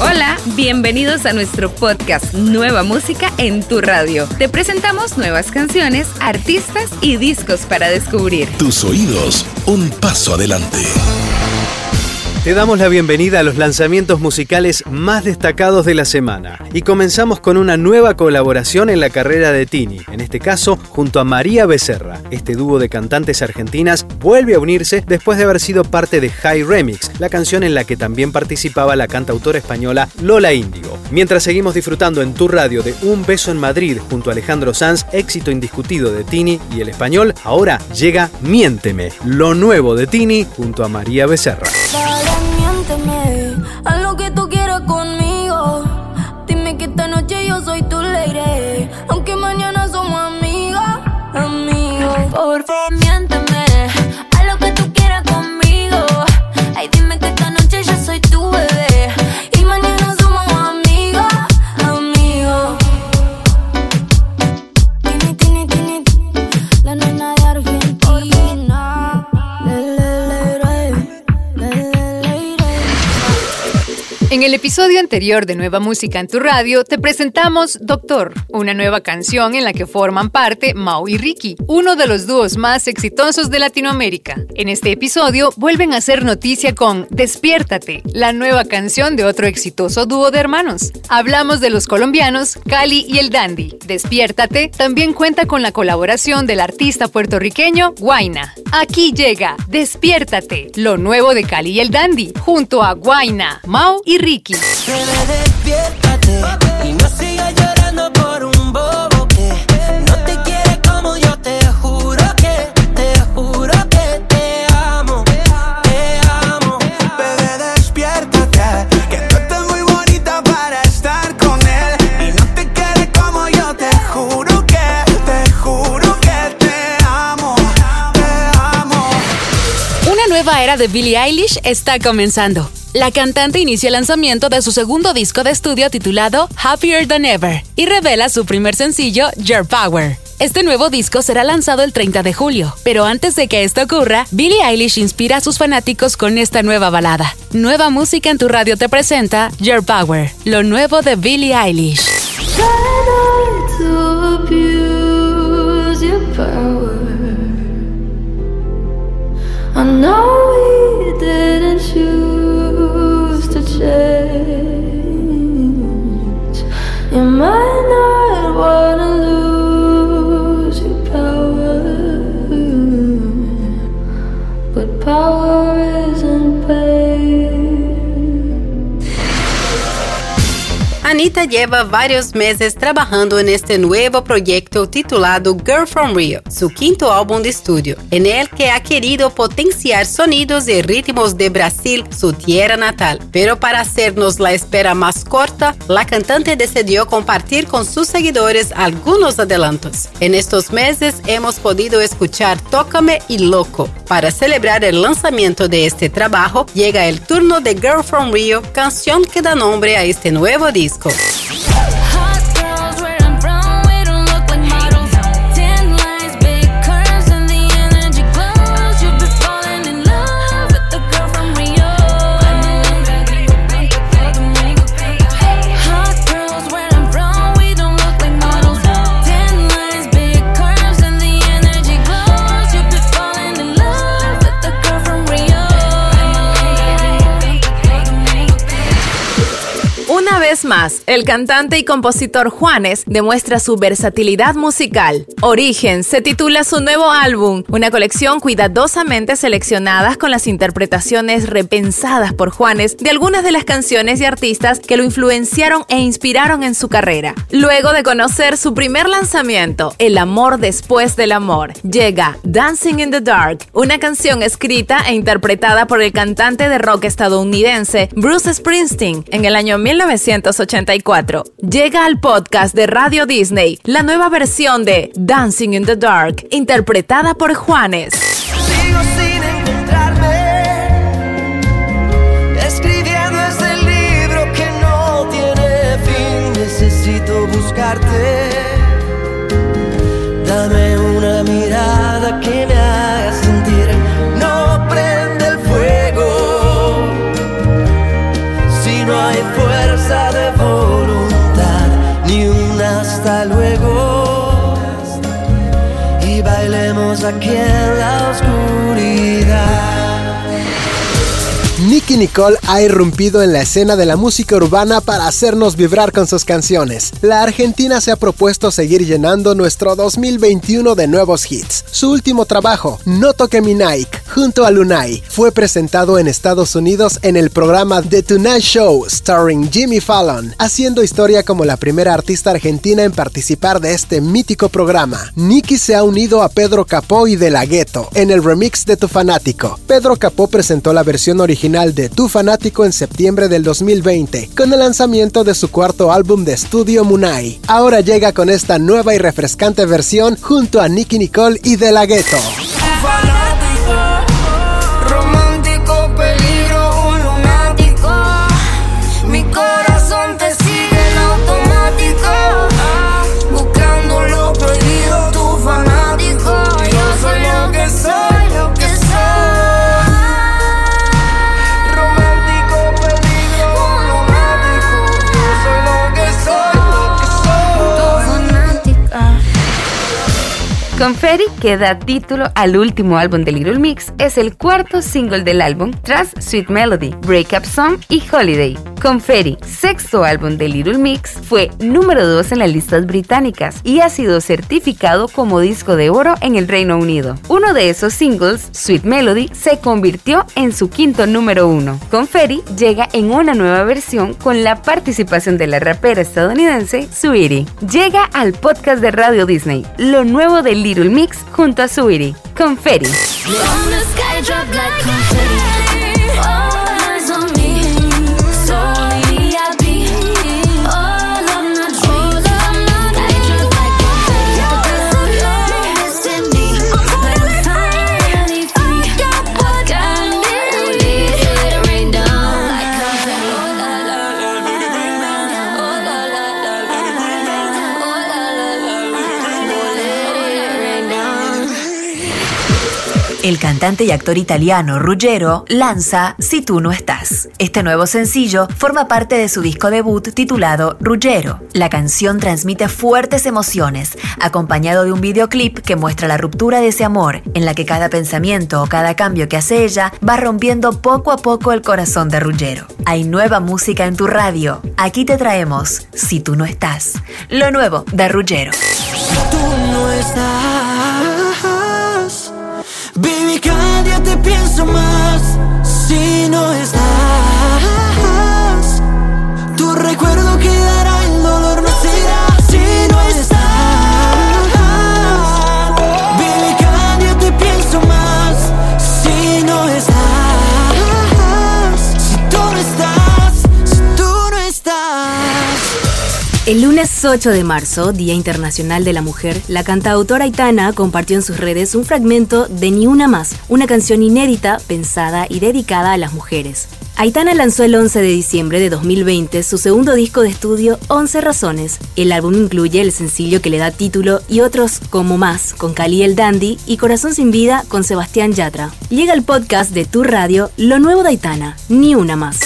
Hola, bienvenidos a nuestro podcast Nueva Música en tu radio. Te presentamos nuevas canciones, artistas y discos para descubrir. Tus oídos, un paso adelante. Te damos la bienvenida a los lanzamientos musicales más destacados de la semana y comenzamos con una nueva colaboración en la carrera de Tini, en este caso junto a María Becerra. Este dúo de cantantes argentinas vuelve a unirse después de haber sido parte de High Remix, la canción en la que también participaba la cantautora española Lola Índigo. Mientras seguimos disfrutando en tu radio de Un beso en Madrid junto a Alejandro Sanz, éxito indiscutido de Tini y el español, ahora llega Miénteme, lo nuevo de Tini junto a María Becerra. En el episodio anterior de Nueva Música en tu radio, te presentamos Doctor, una nueva canción en la que forman parte Mau y Ricky, uno de los dúos más exitosos de Latinoamérica. En este episodio vuelven a hacer noticia con Despiértate, la nueva canción de otro exitoso dúo de hermanos. Hablamos de los colombianos Cali y el Dandy. Despiértate también cuenta con la colaboración del artista puertorriqueño Guaina. Aquí llega Despiértate, lo nuevo de Cali y el Dandy, junto a Guaina, Mau y Ricky. Bebé, despiértate y no sigas llorando por un bobo que no te quiere como yo te juro que te juro que te amo, te amo. Bebé, despiértate, que tú estás muy bonita para estar con él. Y no te quiere como yo, te juro que, te juro que te amo, te amo. Una nueva era de Billie Eilish está comenzando. La cantante inicia el lanzamiento de su segundo disco de estudio titulado Happier Than Ever y revela su primer sencillo, Your Power. Este nuevo disco será lanzado el 30 de julio, pero antes de que esto ocurra, Billie Eilish inspira a sus fanáticos con esta nueva balada. Nueva música en tu radio te presenta Your Power, lo nuevo de Billie Eilish. Anita lleva varios meses trabajando en este nuevo proyecto titulado Girl from Rio, su quinto álbum de estudio, en el que ha querido potenciar sonidos y ritmos de Brasil, su tierra natal. Pero para hacernos la espera más corta, la cantante decidió compartir con sus seguidores algunos adelantos. En estos meses hemos podido escuchar Tócame y Loco. Para celebrar el lanzamiento de este trabajo, llega el turno de Girl from Rio, canción que da nombre a este nuevo disco. El cantante y compositor Juanes demuestra su versatilidad musical. Origen se titula su nuevo álbum, una colección cuidadosamente seleccionadas con las interpretaciones repensadas por Juanes de algunas de las canciones y artistas que lo influenciaron e inspiraron en su carrera. Luego de conocer su primer lanzamiento, El amor después del amor, llega Dancing in the Dark, una canción escrita e interpretada por el cantante de rock estadounidense Bruce Springsteen en el año 1984. Llega al podcast de Radio Disney la nueva versión de Dancing in the Dark, interpretada por Juanes. Sigo sin encontrarme, escribiendo este libro que no tiene fin. Necesito buscarte. Aquí en la oscuridad. Nicky Nicole ha irrumpido en la escena de la música urbana para hacernos vibrar con sus canciones. La argentina se ha propuesto seguir llenando nuestro 2021 de nuevos hits. Su último trabajo, No Toque Mi Nike, junto a Lunay, fue presentado en Estados Unidos en el programa The Tonight Show, starring Jimmy Fallon, haciendo historia como la primera artista argentina en participar de este mítico programa. Nicky se ha unido a Pedro Capó y De La Ghetto en el remix de Tu Fanático. Pedro Capó presentó la versión original de Tu Fanático en septiembre del 2020, con el lanzamiento de su cuarto álbum de estudio Munai. Ahora llega con esta nueva y refrescante versión junto a Nicky Nicole y De La Ghetto. Confetti, que da título al último álbum de Little Mix, es el cuarto single del álbum tras Sweet Melody, Break Up Song y Holiday. Confetti, sexto álbum de Little Mix, fue número 2 en las listas británicas y ha sido certificado como disco de oro en el Reino Unido. Uno de esos singles, Sweet Melody, se convirtió en su quinto número uno. Confetti llega en una nueva versión con la participación de la rapera estadounidense Sweetie. Llega al podcast de Radio Disney, lo nuevo de Little Mix junto a Sweetie. Confetti. Cantante y actor italiano Ruggero lanza Si tú no estás. Este nuevo sencillo forma parte de su disco debut titulado Ruggero. La canción transmite fuertes emociones, acompañado de un videoclip que muestra la ruptura de ese amor, en la que cada pensamiento o cada cambio que hace ella va rompiendo poco a poco el corazón de Ruggero. Hay nueva música en tu radio. Aquí te traemos Si tú no estás. Lo nuevo de Ruggero. El lunes 8 de marzo, Día Internacional de la Mujer, la cantautora Aitana compartió en sus redes un fragmento de Ni Una Más, una canción inédita, pensada y dedicada a las mujeres. Aitana lanzó el 11 de diciembre de 2020 su segundo disco de estudio 11 Razones. El álbum incluye el sencillo que le da título y otros como Más con Cali el Dandy y Corazón sin Vida con Sebastián Yatra. Llega el podcast de Tu Radio, Lo Nuevo de Aitana, Ni Una Más.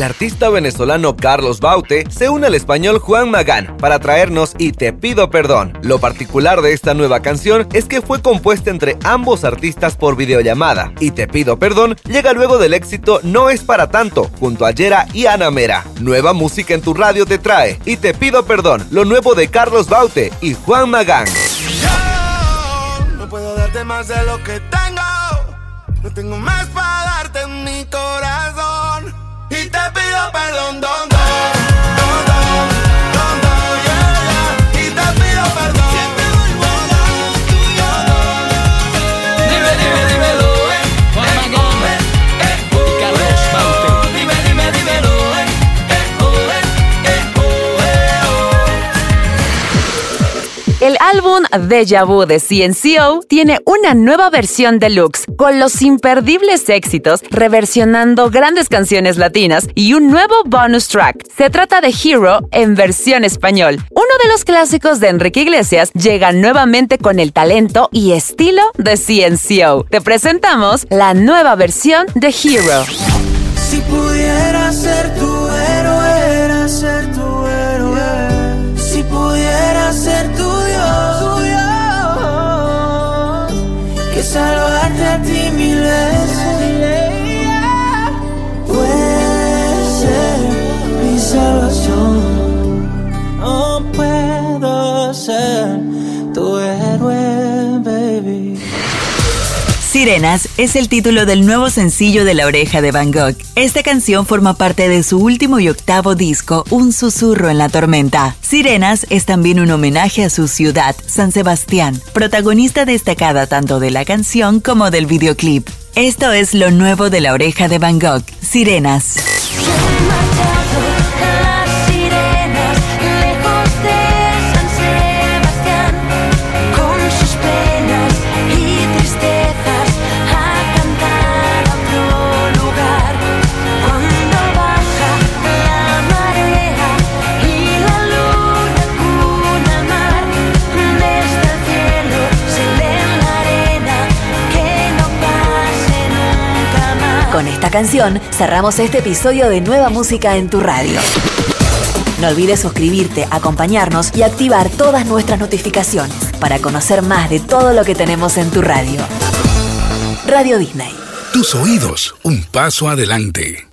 El artista venezolano Carlos Baute se une al español Juan Magán para traernos Y te pido perdón. Lo particular de esta nueva canción es que fue compuesta entre ambos artistas por videollamada. Y te pido perdón llega luego del éxito No es para tanto, junto a Yera y Ana Mera. Nueva música en tu radio te trae Y te pido perdón, lo nuevo de Carlos Baute y Juan Magán. No puedo darte más de lo que tengo. No tengo más para álbum Deja Vu de CNCO tiene una nueva versión deluxe con los imperdibles éxitos reversionando grandes canciones latinas y un nuevo bonus track. Se trata de Hero en versión español. Uno de los clásicos de Enrique Iglesias llega nuevamente con el talento y estilo de CNCO. Te presentamos la nueva versión de Hero. Si pudiera Sirenas es el título del nuevo sencillo de La Oreja de Van Gogh. Esta canción forma parte de su último y octavo disco, Un susurro en la tormenta. Sirenas es también un homenaje a su ciudad, San Sebastián, protagonista destacada tanto de la canción como del videoclip. Esto es lo nuevo de La Oreja de Van Gogh, Sirenas. Canción cerramos este episodio de Nueva Música en tu radio. No olvides suscribirte, acompañarnos y activar todas nuestras notificaciones para conocer más de todo lo que tenemos en tu radio. Radio Disney. Tus oídos, un paso adelante.